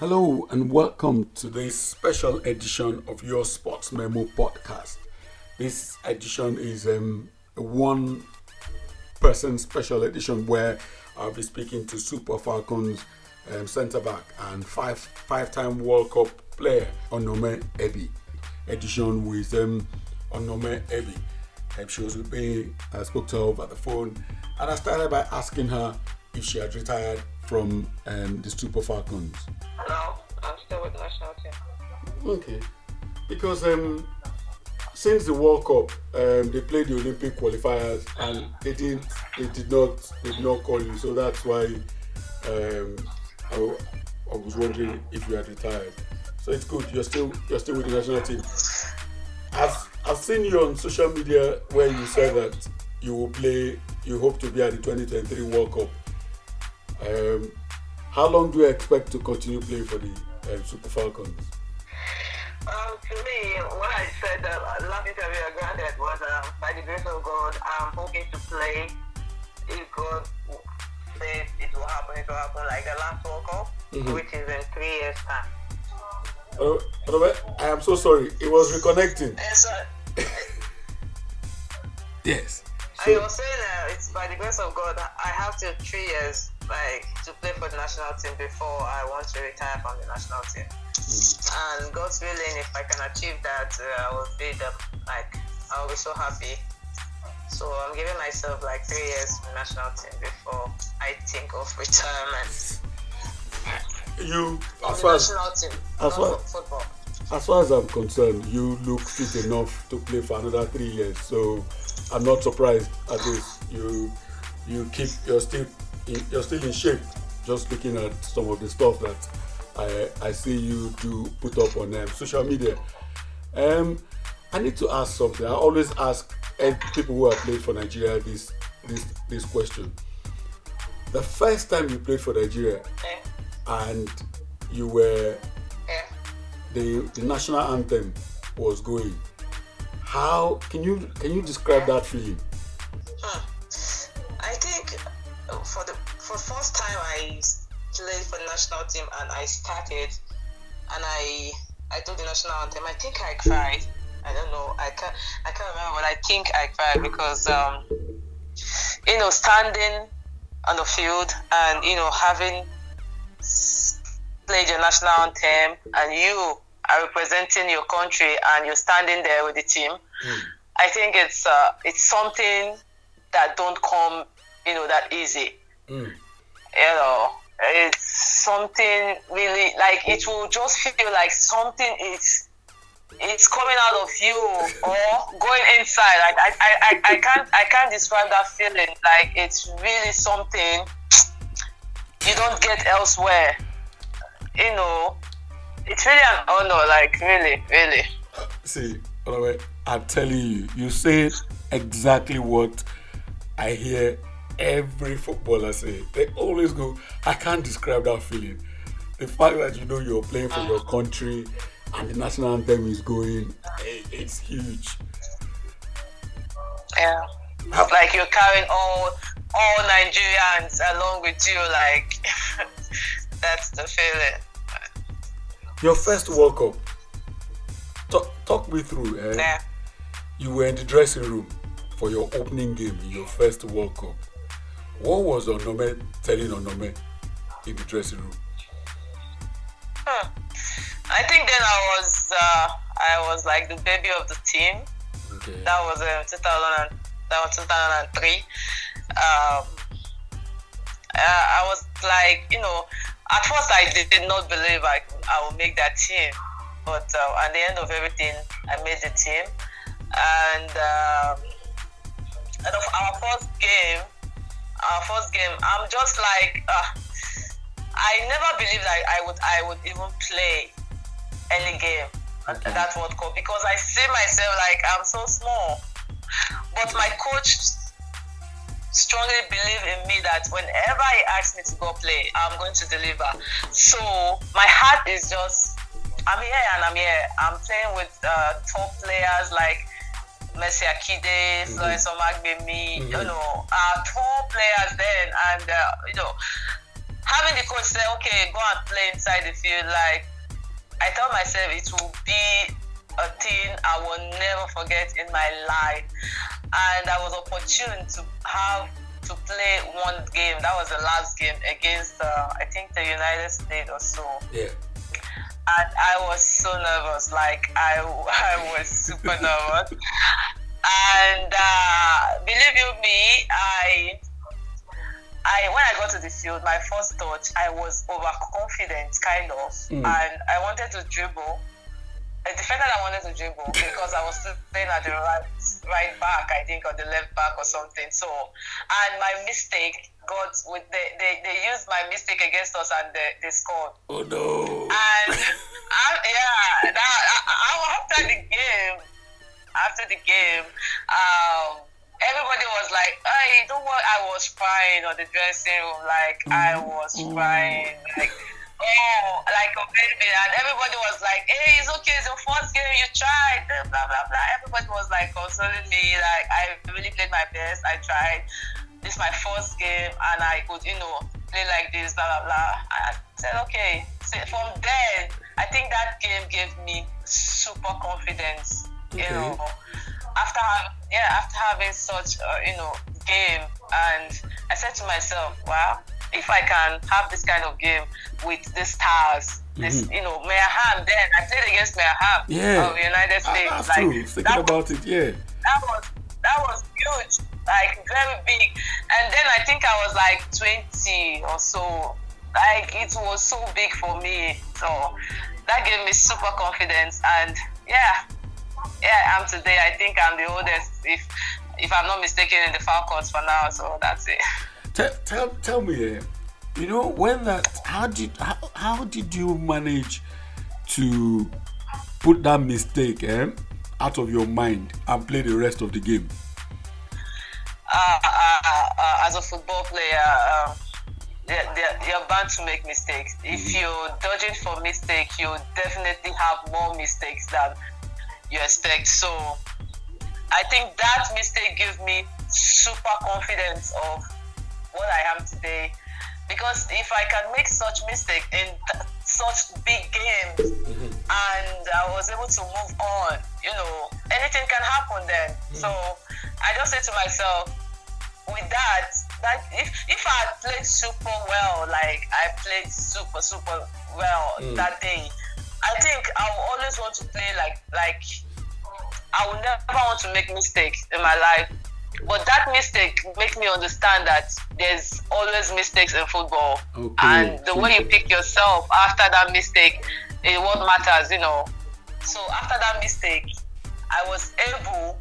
Hello and welcome to this special edition of your Sports Memo podcast. This edition is um, a one person special edition where I'll be speaking to Super Falcons um, centre back and five five time World Cup player Onome Ebi. Edition with um, Onome Ebi. Um, she was with me. I spoke to her over the phone and I started by asking her if she had retired from um, the Super Falcons. No, I'm still with the national team. Okay. Because um, since the World Cup, um, they played the Olympic qualifiers and they didn't, they did not, they did not call you. So that's why um, I, w- I was wondering if you had retired. So it's good. You're still, you're still with the national team. I've, I've seen you on social media where you said that you will play, you hope to be at the 2023 World Cup. Um, how long do you expect to continue playing for the um, Super Falcons? Um, to me, what I said uh, last interview I granted was um, by the grace of God, I'm hoping to play. If God says it will happen, it will happen like the last World Cup, Mhm. which is in three years' time. Oh, Robert, I am so sorry. It was reconnecting. And so, Yes. I was saying uh, it's by the grace of God, I have till three years like to play for the national team before I want to retire from the national team. And God's willing, if I can achieve that, uh, I will be the like I will be so happy. So I'm giving myself like three years national team before I think of retirement. you, as far as, team, as far- football. as far as I'm concerned, you look fit enough to play for another three years. So I'm not surprised at this. You, you keep, you're still, you're still in shape. Just looking at some of the stuff that I, I see you do put up on um, social media. Um, I need to ask something. I always ask eh, people who have played for Nigeria this, this, this question. The first time you played for Nigeria and you were yeah. the, the national anthem was going how can you can you describe that feeling for the national team and I started and I I told the national anthem. I think I cried. I don't know. I can't I can't remember, but I think I cried because um you know standing on the field and you know having played your national anthem and you are representing your country and you're standing there with the team. I think it's uh, it's something that don't come you know that easy. Mm. You know, it's something really like it will just feel like something is it's coming out of you or going inside. Like I, I, I, I can't I can't describe that feeling. Like it's really something you don't get elsewhere. You know, it's really an honor. Like really, really. see Olawe, i'm telling you you said exactly what i hear every footballer say they always go i can't describe that feeling the fact that you know you're playing for your country and the national anthem is going eh, it's huge Yeah. Like you're carrying all all Nigerians along with you, like that's the feeling. your first world cup talk, talk me through eh? Yeah. you were in the dressing room for your opening game in your first World Cup. What was Onome telling Onome in the dressing room? Hmm. I think then I was uh, I was like the baby of the team. Okay. That was uh, 2000 that was 2003. Um, uh, I was like, you know, at first I did not believe I, I would make that team, but uh, at the end of everything, I made the team. And um, out of our first game, our first game, I'm just like, uh, I never believed I, I would I would even play any game at Okay. that World Cup because I see myself like I'm so small. But my coach strongly believe in me that whenever he asks me to go play, I'm going to deliver. So my heart is just, I'm here and I'm here. I'm playing with uh, top players like Mercy Akide, Florence Omagbemi, you Mhm. You know, uh, top players then, and uh, you know, having the coach say, okay, go and play inside the field, like I told myself it will be a thing I will never forget in my life. And I was opportune to have to play one game. That was the last game against, uh, I think, the United States or so. Yeah. And I was so nervous. Like, I, I was super nervous. And uh, believe you me, I I when I got to the field, my first thought I was overconfident, kind of, mm. and I wanted to dribble. A defender I wanted to dribble because I was playing at the right right back, I think, or the left back or something. So, and my mistake got with they they, they used my mistake against us and they, they scored. Oh no! And I, yeah, that, I, I, after the game, after the game, um everybody was like, "Hey, don't worry." I was crying on the dressing room, like mm. I was mm. crying, like oh, like a baby, and everybody was like, "Hey, it's okay. It's your first game. You tried." Blah blah blah. Everybody was like consoling me, like I really played my best. I tried. This is my first game, and I could, you know, play like this. Blah blah blah. I said, "Okay." So from then, I think that game gave me super confidence. Okay. You know after yeah after having such a, you know game and I said to myself wow if I can have this kind of game with the stars this mm-hmm. you know Hamm then I played against Hamm yeah. of the United ah, States that's like true. thinking that about was, it yeah that was that was huge like very big and then I think I was like 20 or so like it was so big for me so that gave me super confidence and yeah yeah, I am today. I think I'm the oldest, if if I'm not mistaken, in the Falcons for now. So that's it. Tell tell, tell me, eh, you know, when that, how did how, how did you manage to put that mistake eh, out of your mind and play the rest of the game? Uh, uh, uh, as a football player. Um, they're, they're, you're bound to make mistakes. If mm-hmm. you're dodging for mistakes, you definitely have more mistakes than you expect. So I think that mistake gave me super confidence of what I am today. Because if I can make such mistake in th- such big games mm-hmm. and I was able to move on, you know, anything can happen then. Mm-hmm. So I just say to myself, with that, that if if I played super well, like I played super super well mm. that day, I think I will always want to play like like I will never want to make mistakes in my life. But that mistake makes me understand that there's always mistakes in football. Okay. And the way you pick yourself after that mistake is what matters, you know. So after that mistake, I was able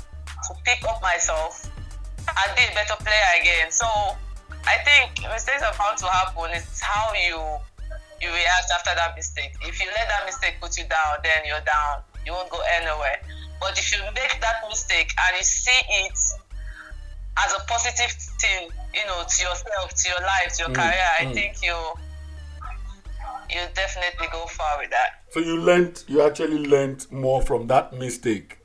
to pick up myself and be a better player again. So I think mistakes are bound to happen. It's how you you react after that mistake. If you let that mistake put you down, then you're down. You won't go anywhere. But if you make that mistake and you see it as a positive thing, you know, to yourself, to your life, to your mm, career, mm. I think you you definitely go far with that. So you learned, you actually learned more from that mistake,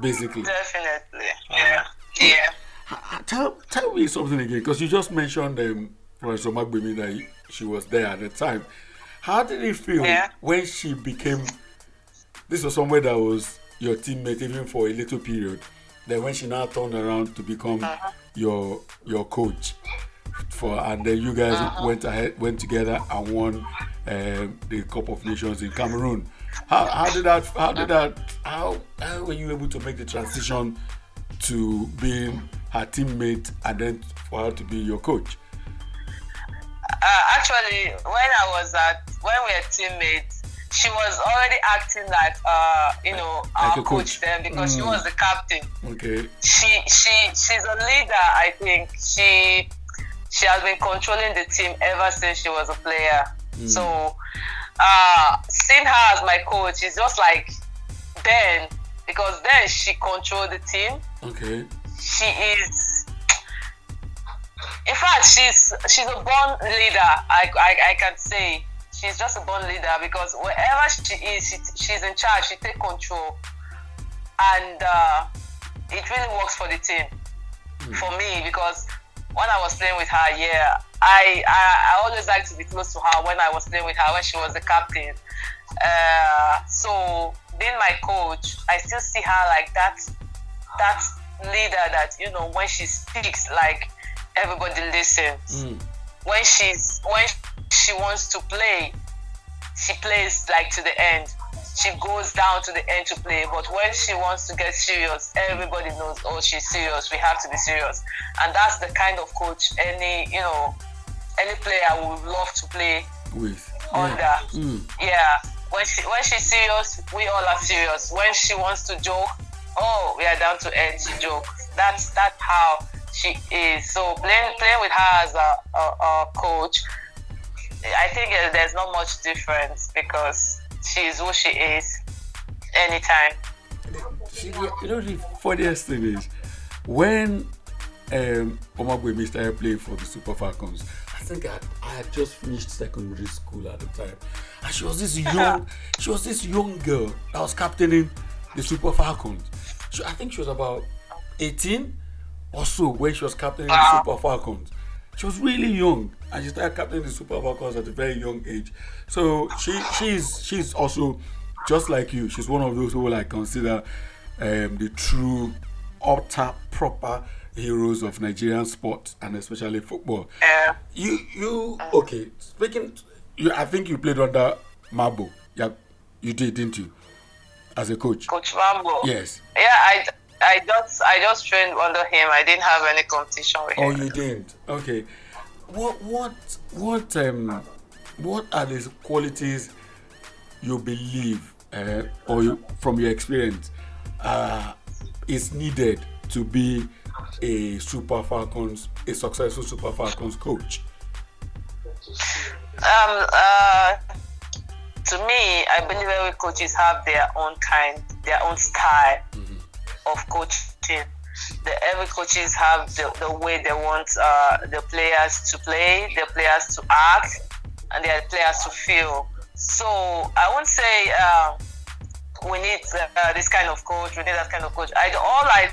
basically. Definitely, ah. yeah, yeah. Tell tell me something again, because you just mentioned um, Florence Omagbemi that she was there at the time. How did it feel yeah. when she became? This was somewhere that was your teammate even for a little period. Then when she now turned around to become uh-huh. your your coach, for and then you guys uh-huh. went ahead went together and won um, the Cup of Nations in Cameroon. How, how did that how did that how how were you able to make the transition to being her teammate and then for her to be your coach? Uh, actually, when I was at when we were teammates, she was already acting like uh you know like our coach. coach. then because mm. she was the captain. Okay. She she she's a leader. I think she she has been controlling the team ever since she was a player. Mm. So uh seeing her as my coach is just like then because then she controlled the team. Okay. She is in fact she's she's a born leader I, I, I can say she's just a born leader because wherever she is, she, she's in charge. She take control, and uh, it really works for the team. Mm. For me, because when I was playing with her, yeah, I, I I always like to be close to her when I was playing with her when she was the captain. Uh, so being my coach, I still see her like that that leader that you know when she speaks like everybody listens. Mm. When she's when she wants to play, she plays like to the end. She goes down to the end to play. But when she wants to get serious, everybody knows, oh, she's serious. We have to be serious. And that's the kind of coach any, you know, any player would love to play with under. Yeah. Mm. yeah. When she when she's serious, we all are serious. When she wants to joke, oh, we are down to earth. She jokes. That's that's how she is. So playing playing with her as a, a, a coach, I think there's not much difference because she is who she is anytime. She, you know the funniest thing is when um, Omagbemi started playing for the Super Falcons. I think I, I had just finished secondary school at the time, and she was this young, she was this young girl that was captaining the Super Falcons. She, I think she was about 18 or so when she was captaining the Super Falcons. She was really young, and she started captaining the Super Falcons at a very young age. So she she's she's also just like you. She's one of those who like consider um, the true utter proper heroes of Nigerian sports and especially football. Yeah. You you okay? Speaking, you I think you played under Mabo. Yeah, you did, didn't you? As a coach. Coach Mabo. Yes. Yeah, I. I just I just trained under him. I didn't have any competition with oh, him. Oh, you didn't. Okay. What what what um what are the qualities you believe uh, or you, from your experience uh, is needed to be a Super Falcons, a successful Super Falcons coach? Um, uh, to me, I believe every coaches have their own kind, their own style mm-hmm. Of coaching. The, every coaches have the, the way they want uh, the players to play, the players to act, and their players to feel. So I won't say uh, we need uh, this kind of coach, we need that kind of coach. I all I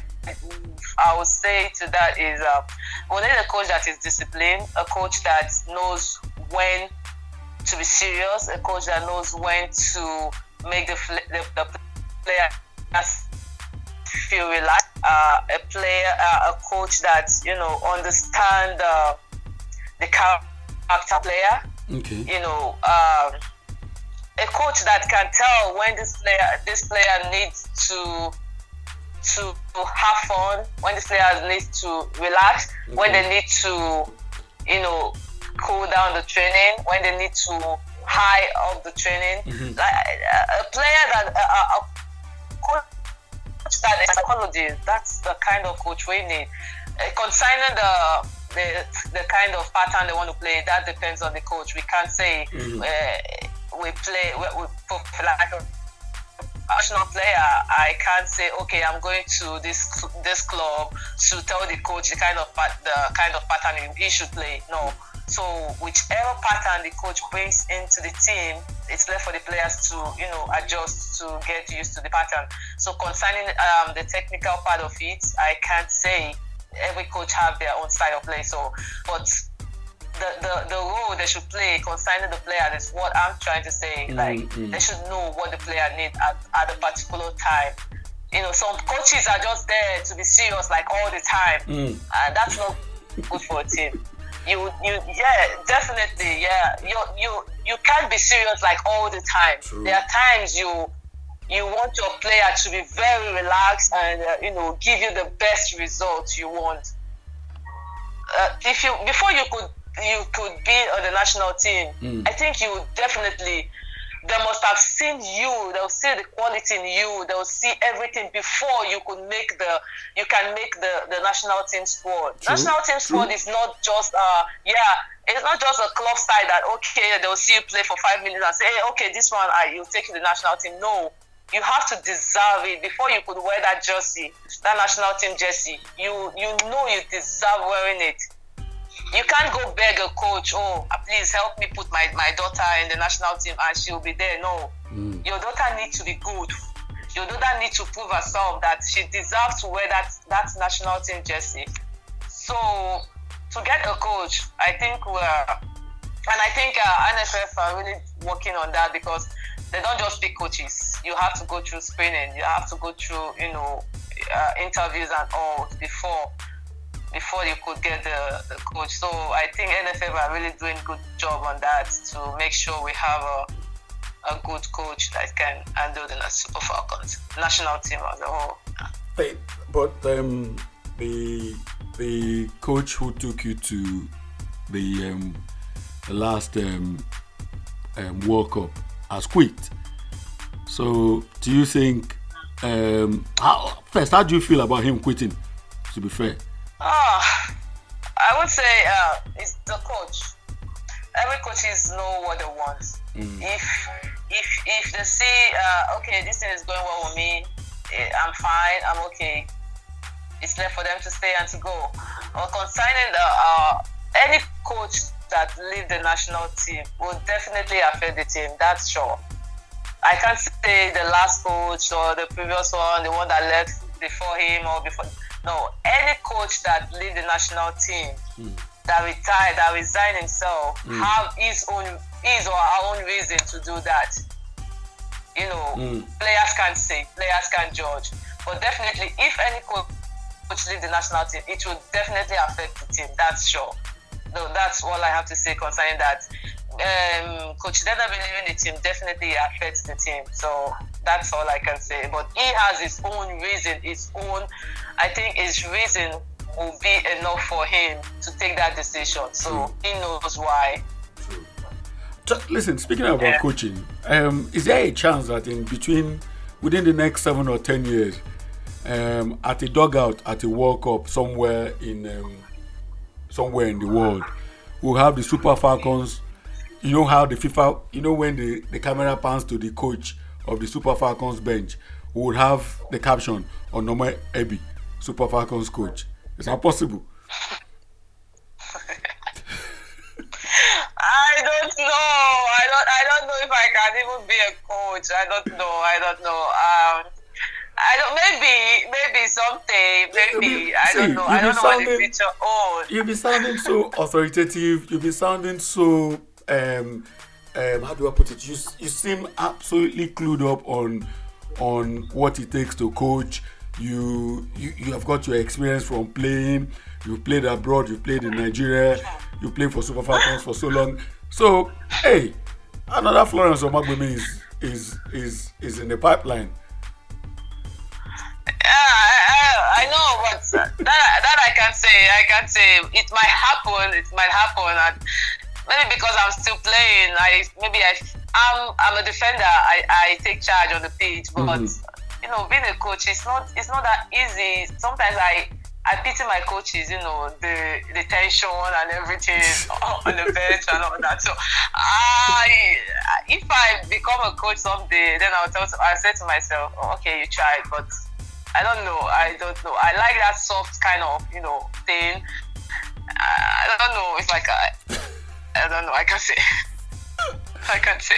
I would say to that is uh, we need a coach that is disciplined, a coach that knows when to be serious, a coach that knows when to make the, the, the player feel relaxed, uh, a player, uh, a coach that you know understand uh, the character player. Okay. You know, um, a coach that can tell when this player this player needs to to have fun, when this player needs to relax, okay. when they need to, you know, cool down the training, when they need to high up the training. Mm-hmm. Like a, player that a, a coach that psychology, that's the kind of coach we need. Uh, concerning the the the kind of pattern they want to play, that depends on the coach. We can't say mm-hmm. uh, we play we, we, like a professional player, I can't say, okay, I'm going to this this club to tell the coach the kind of the kind of pattern he should play. No. So whichever pattern the coach brings into the team, it's left for the players to, you know, adjust to get used to the pattern. So concerning um, the technical part of it, I can't say every coach have their own style of play. So, but the, the, the role they should play concerning the player is what I'm trying to say. Mm-hmm. Like they should know what the player needs at, at a particular time. You know, some coaches are just there to be serious like all the time, mm. and that's not good for a team. You, you, yeah, definitely, yeah. You, you, you can't be serious like all the time. True. There are times you, you want your player to be very relaxed and uh, you know give you the best results you want. Uh, if you before you could you could be on the national team, mm. I think you definitely they must have seen you. They'll see the quality in you. They'll see everything before you could make the you can make the, the national team squad. True. National team squad True. is not just uh yeah, it's not just a club side that okay they'll see you play for five minutes and say hey okay this one I you'll take you the national team. No, you have to deserve it before you could wear that jersey, that national team jersey. You you know you deserve wearing it you can't go beg a coach, oh, please help me put my, my daughter in the national team and she'll be there. No. Mm. Your daughter needs to be good. Your daughter needs to prove herself that she deserves to wear that, that national team jersey. So to get a coach, I think we're, and I think uh, NFF are really working on that because they don't just pick coaches. You have to go through screening. You have to go through, you know, uh, interviews and all before before you could get the, the coach. So I think NFF are really doing a good job on that to make sure we have a a good coach that can handle the Super Falcons national team as a whole. But um, the the coach who took you to the um, the last um, um, World Cup has quit. So, do you think? Um, how, first, how do you feel about him quitting? To be fair. Ah, I would say uh, it's the coach. Every coach is know what they want. Mm. If if if they see uh, okay, this thing is going well with me, eh, I'm fine, I'm okay it's left for them to stay and to go. Or concerning the, uh, any coach that leave the national team will definitely affect the team. That's sure. I can't say the last coach or the previous one, the one that left before him or before. No, any coach that leave the national team, mm. that retired, that resign himself, mm. have his own, his or her own reason to do that. You know, mm. players can't say, players can't judge. But definitely, if any coach leave the national team, it will definitely affect the team. That's sure. No, that's all I have to say concerning that. Um, coach Dennerby leaving the team definitely affects the team. So that's all I can say. But he has his own reason, his own. I think his reason will be enough for him to take that decision. So he knows why. Just listen, speaking about yeah. coaching, um, is there a chance that in between, within the next seven or ten years, um, at a dugout at a World Cup somewhere in um, somewhere in the world. We'll have the Super Falcons. You know how the FIFA, you know when the, the camera pans to the coach of the Super Falcons bench, we will have the caption on Onome Ebi, Super Falcons coach. It's not possible. I don't know. I don't. I don't know if I can even be a coach. I don't know. I don't know. Um, I don't. Maybe, maybe someday. Maybe be, I don't know. I don't know sounding, what the future holds. You'll be sounding so authoritative. You'll be sounding so. Um, um, how do I put it? You you seem absolutely clued up on on what it takes to coach. You you, you have got your experience from playing. You played abroad. You played in Nigeria. You played for Super Falcons for so long. So hey, another Florence Omagbemi is is is is in the pipeline. I, I, know, but that that I can say. I can say it might happen. It might happen. And maybe because I'm still playing, I maybe I I'm I'm a defender. I, I take charge on the pitch, but mm-hmm. You know, being a coach, it's not it's not that easy. Sometimes I I pity my coaches, you know, the the tension and everything on the bench and all that. So, I if I become a coach someday, then I'll tell I say to myself, oh, okay, you tried, but I don't know. I don't know. I like that soft kind of, you know, thing. I don't know if I can. I don't know. I can't say. I can't say.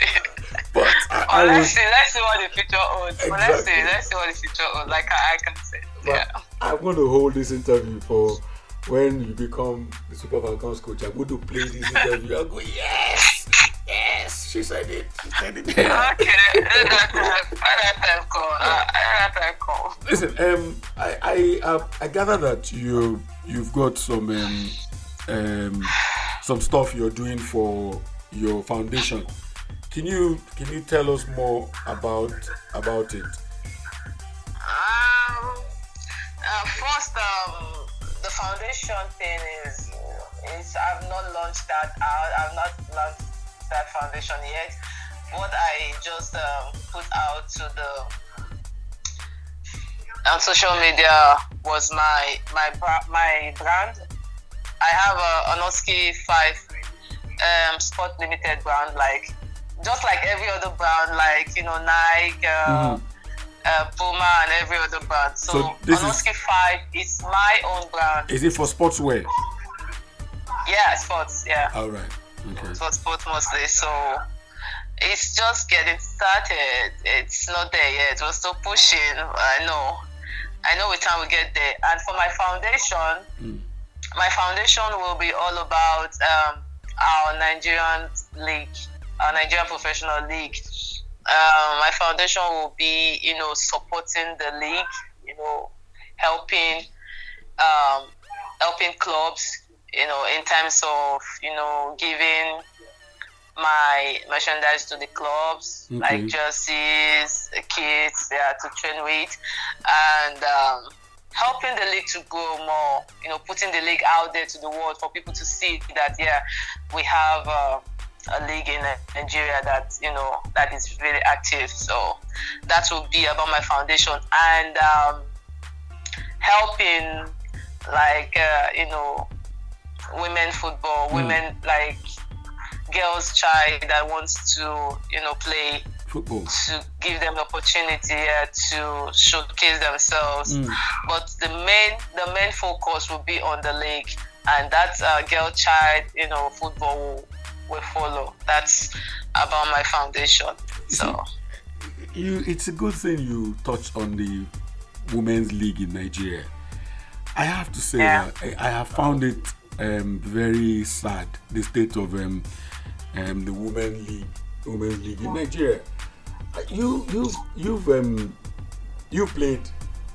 But I, I let's see. Let's see what the future holds. Exactly. let's see. Let's see what the future holds. Like I, I can say. But yeah. I'm going to hold this interview for when you become the Super Falcons coach. I'm going to play this interview. I go yes. Yes, she said it. She said it. okay. Listen, um, I I uh, I gather that you you've got some um, um some stuff you're doing for your foundation. Can you can you tell us more about about it? Um, uh, first, um, the foundation thing is is I've not launched that out. I've not launched that foundation yet. What I just um, put out to the on social media was my my my brand. I have a Onoski Five um, Sport Limited brand, like just like every other brand, like you know Nike, uh, mm-hmm. uh, Puma, and every other brand. So, so Onoski is, Five is my own brand. Is it for sportswear? Yeah, sports. Yeah. All right. Okay. For sports mostly. So it's just getting started. It's not there yet. We're still pushing. I know. I know with time we get there. And for my foundation, mm. my foundation will be all about um, our Nigerian league, our Nigerian professional league. Um, my foundation will be, you know, supporting the league, you know, helping, um, helping clubs, you know, in terms of, you know, giving my merchandise to the clubs, Okay. like jerseys, kits, yeah, to train with, and um, helping the league to grow more. You know, putting the league out there to the world for people to see that yeah, we have uh, a league in Nigeria that you know that is really active. So that will be about my foundation and um, helping like uh, you know women football, Mm. women like girls child that wants to you know play Football. to give them the opportunity uh, to showcase themselves. Mm. But the main the main focus will be on the league, and that uh, girl child you know football will, will follow. That's about my foundation. So You, it's a good thing you touched on the women's league in Nigeria. I have to say Yeah. that I, I have found it um, very sad the state of um, um, the women league, women's league in Nigeria. Uh, You, you, you've um, you played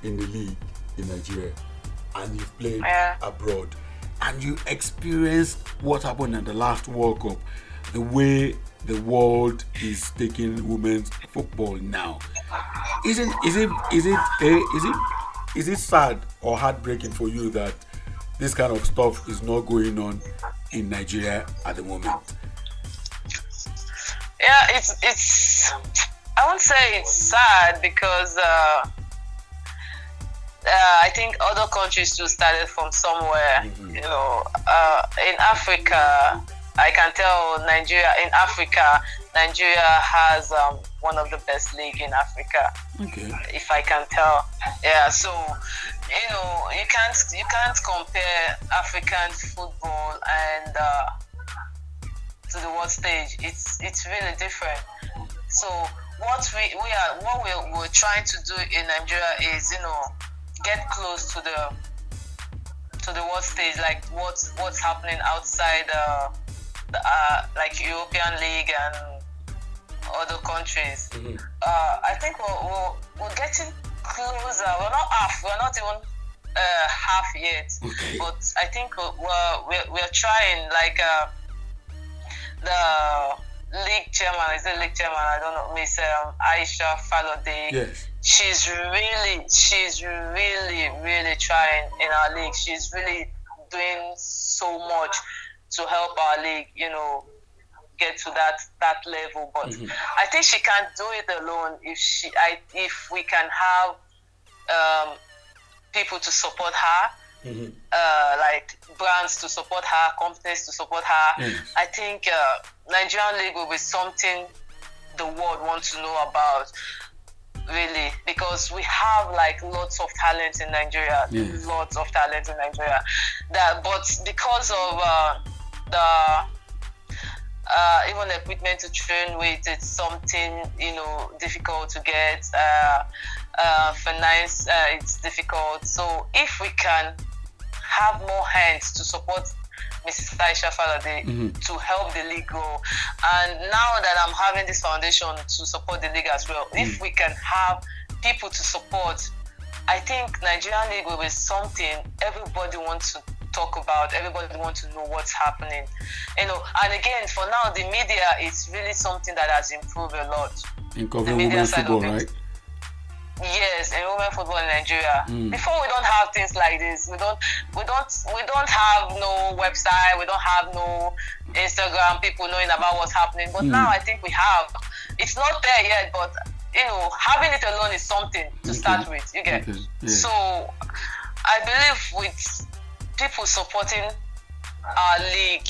in the league in Nigeria, and you've played Yeah. abroad, and you experienced what happened at the last World Cup, the way the world is taking women's football now. Isn't is it is it eh, is it is it sad or heartbreaking for you that this kind of stuff is not going on in Nigeria at the moment? yeah, it's it's. I won't say it's sad because uh, uh, I think other countries too started from somewhere. You know, uh, in Africa, I can tell Nigeria. In Africa, Nigeria has um, one of the best league in Africa. Okay. if I can tell. Yeah, so you know you can't you can't compare African football and uh, to the world stage. It's it's really different. So what we we are what we're, we're trying to do in Nigeria is you know get close to the to the world stage, like what's what's happening outside uh, the, uh, like European League and other countries uh, I think we're, we're, we're getting closer. We're not half. We're not even uh, half yet. Okay. But I think we're we're, we're, we're trying. Like uh, the league chairman is the league chairman. I don't know, Miss um, Aisha Falode. Yes. She's really, she's really, really trying in our league. She's really doing so much to help our league. You know, get to that that level. But I think she can't do it alone. If she, I, if we can have um, people to support her, Mhm. uh, like brands to support her, companies to support her, Yes. I think uh, Nigerian league will be something the world wants to know about. Really, because we have like lots of talent in Nigeria, Yes. lots of talent in Nigeria. That, but because of uh, the uh, even equipment to train with it's something you know difficult to get uh, uh, finance uh, it's difficult so if we can have more hands to support Mrs. Aisha Falode Mhm. to help the league grow and now that I'm having this foundation to support the league as well if we can have people to support I think Nigerian league will be something everybody wants to talk about. Everybody wants to know what's happening. You know, and again, for now, the media is really something that has improved a lot. In covering media women's side football, of it. right? Yes, in women football in Nigeria. Mm. Before we don't have things like this. We don't we don't we don't have no website, we don't have no Instagram, people knowing about what's happening. But Mm. now I think we have. It's not there yet, but you know, having it alone is something to Okay. start with. You get Okay, yeah. so I believe with people supporting our league,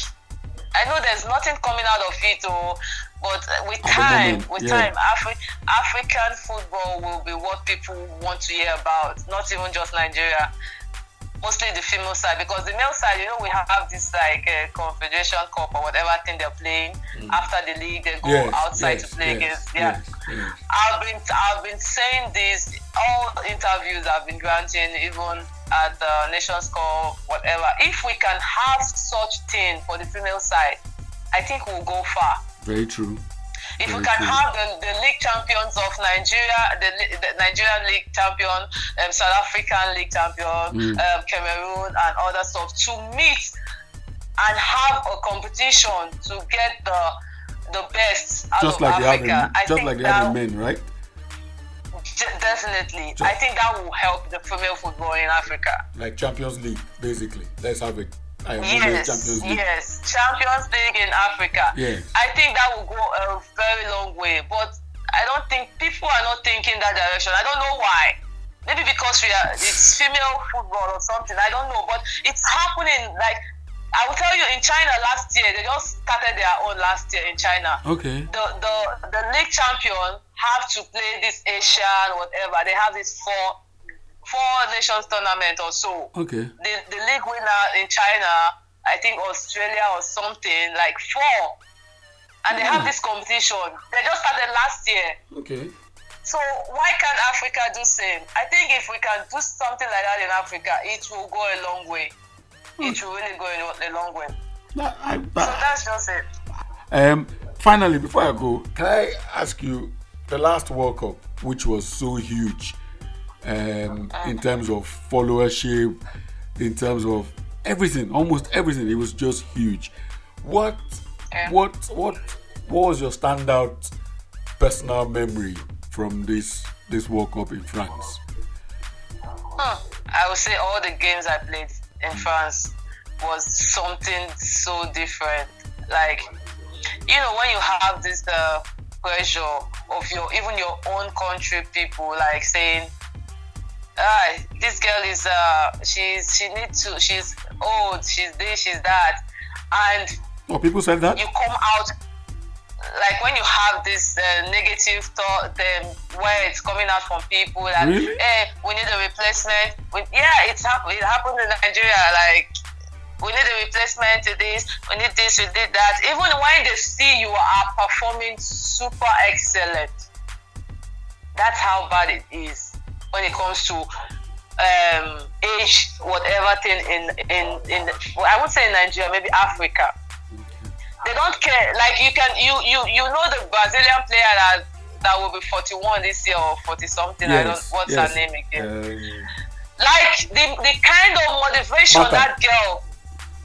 I know there's nothing coming out of it, oh, but with time, moment, with yeah. time, Afri- African football will be what people want to hear about, not even just Nigeria. mostly the female side because the male side, you know, we have this like uh, confederation cup or whatever thing they're playing mm. after the league. They go yes, outside yes, to play yes, against. Yeah, I've been I've been saying this all interviews I've been granting, even at the Nations Cup, whatever. If we can have such thing for the female side, I think we'll go far. Very true. If Very we can true. have the, the league champions of Nigeria, the, the Nigerian league champion, um, South African league champion, mm. um, Cameroon, and other stuff to meet and have a competition to get the the best out just of like Africa. They have in, I just like they have in men, right? Definitely, just, I think that will help the female football in Africa. Like Champions League, basically. Let's have it yes, Champions League. Yes, Champions League in Africa. Yeah. I think that will go a very long way. But I don't think people are not thinking that direction. I don't know why. Maybe because we are it's female football or something. I don't know. But it's happening like I will tell you in China last year, they just started their own last year in China. Okay. The the the league champion have to play this Asian whatever. They have this four four nations tournament or so. Okay. The the league winner in China, I think Australia or something, like four. And they have this competition. They just started last year. Okay. So why can't Africa do same? I think if we can do something like that in Africa, it will go a long way. Hmm. It will really go a long way. That, I, that, so that's just it. Um, finally, before I go, can I ask you the last World Cup, which was so huge? Um, in terms of followership, in terms of everything, almost everything. It was just huge. What, what, what, what was your standout personal memory from this this World Cup in France? Huh. I would say all the games I played in France was something so different. Like, you know, when you have this uh, pressure of your even your own country people, like saying ah, this girl is uh, she's she needs to she's old, she's this, she's that, and oh, people said that you come out like when you have this uh, negative thought, um, where it's coming out from people that really? hey, we need a replacement. We, yeah, it's happened. It happened in Nigeria. Like we need a replacement to this. We need this. We did that. Even when they see you are performing super excellent, that's how bad it is when it comes to um, age, whatever thing in in in well, I would say in Nigeria, maybe Africa. They don't care. Like you can you you you know the Brazilian player that that will be 41 this year or 40 something. Yes, I don't what's yes. her name again. Um, like the the kind of motivation matter. that girl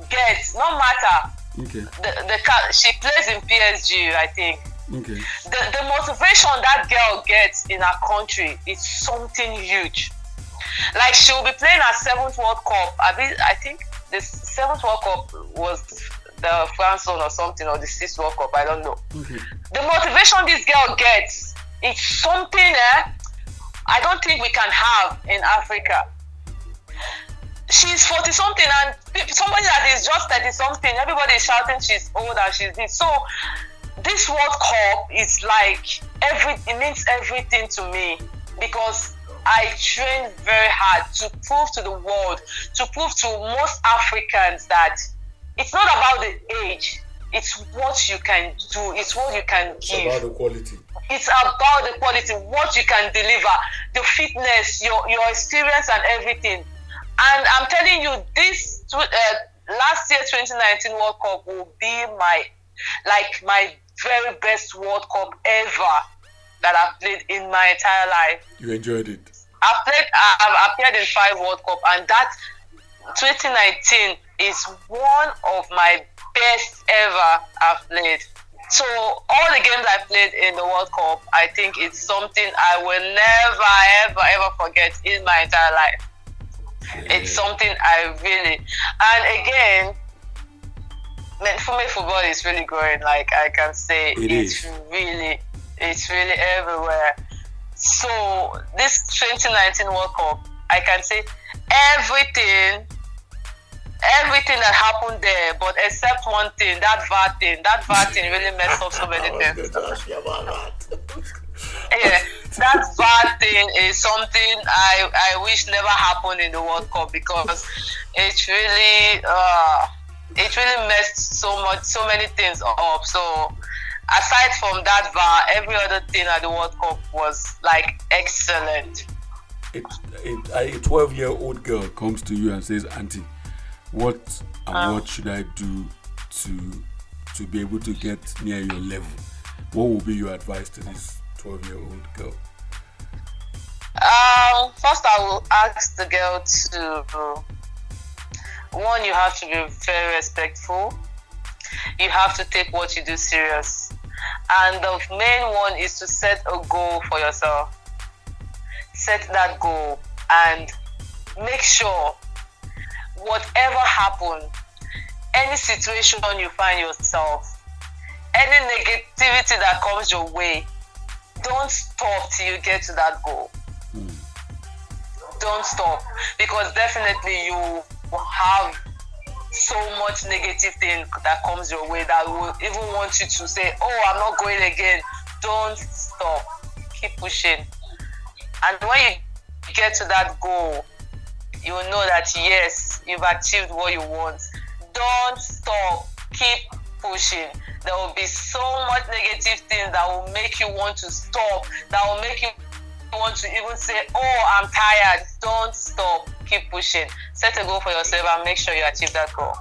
gets, no matter. Okay. The the she plays in PSG, I think. Okay. The, the motivation that girl gets in her country is something huge. Like she'll be playing her seventh World Cup. I mean, I think the seventh World Cup was the France one or something, or the sixth World Cup. I don't know. Okay. The motivation this girl gets is something eh, I don't think we can have in Africa. She's 40 something, and somebody that is just 30 something, everybody is shouting she's old and she's this. So this World Cup is like every it means everything to me because I trained very hard to prove to the world, to prove to most Africans that it's not about the age, it's what you can do, it's what you can give. It's about the quality. It's about the quality, what you can deliver, the fitness, your your experience, and everything. And I'm telling you, this uh, last year 2019 World Cup will be my like my very best World Cup ever that I've played in my entire life. You enjoyed it. I've played. I've appeared in five World Cup, and that 2019 is one of my best ever I've played. So all the games I played in the World Cup, I think it's something I will never, ever, ever forget in my entire life. Yeah. It's something I really, and again, for me, football is really growing. Like I can say, it it's is. really, it's really everywhere. So this 2019 World Cup, I can say everything, everything that happened there, but except one thing, that VAR thing, that VAR thing really messed up so many things. yeah. that bad thing is something I I wish never happened in the World Cup because it's really uh, it really messed so much so many things up. So aside from that VAR, every other thing at the World Cup was like excellent. It, it, a 12 year old girl comes to you and says, Auntie, what and um, what should I do to to be able to get near your level? What will be your advice to this 12 year old girl? Um, first, I will ask the girl to one, you have to be very respectful. You have to take what you do serious. And the main one is to set a goal for yourself. Set that goal and make sure whatever happens, any situation you find yourself, any negativity that comes your way, don't stop till you get to that goal. Mm. Don't stop because definitely you have so much negative thing that comes your way that will even want you to say, "Oh, I'm not going again." Don't stop. Keep pushing. And when you get to that goal, you know that yes, you've achieved what you want. Don't stop. Keep pushing. There will be so much negative things that will make you want to stop. That will make you want to even say, "Oh, I'm tired." Don't stop. Keep pushing. Set a goal for yourself and make sure you achieve that goal.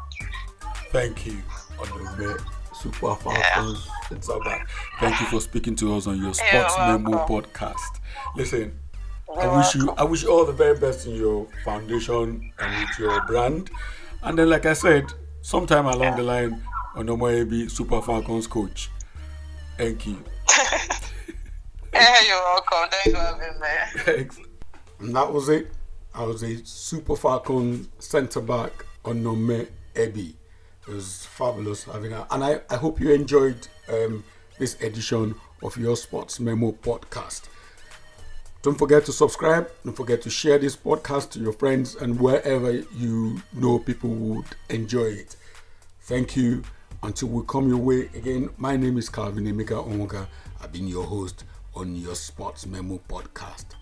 Thank you, Onome Super Falcons. Yeah. Thank you for speaking to us on your Sports Memo podcast. Listen, You're I wish welcome. you I wish you all the very best in your foundation and with your brand. And then, like I said, sometime along yeah. the line, Onome be Super Falcons coach. Thank you. hey, you're welcome. Thanks for having me. Thanks. And that was it. I was a Super Falcon centre back Onome Ebi. It was fabulous having her. And I, I hope you enjoyed um, this edition of your Sports Memo podcast. Don't forget to subscribe. Don't forget to share this podcast to your friends and wherever you know people would enjoy it. Thank you. Until we come your way again, my name is Calvin Emeka Onwoga. I've been your host on your Sports Memo podcast.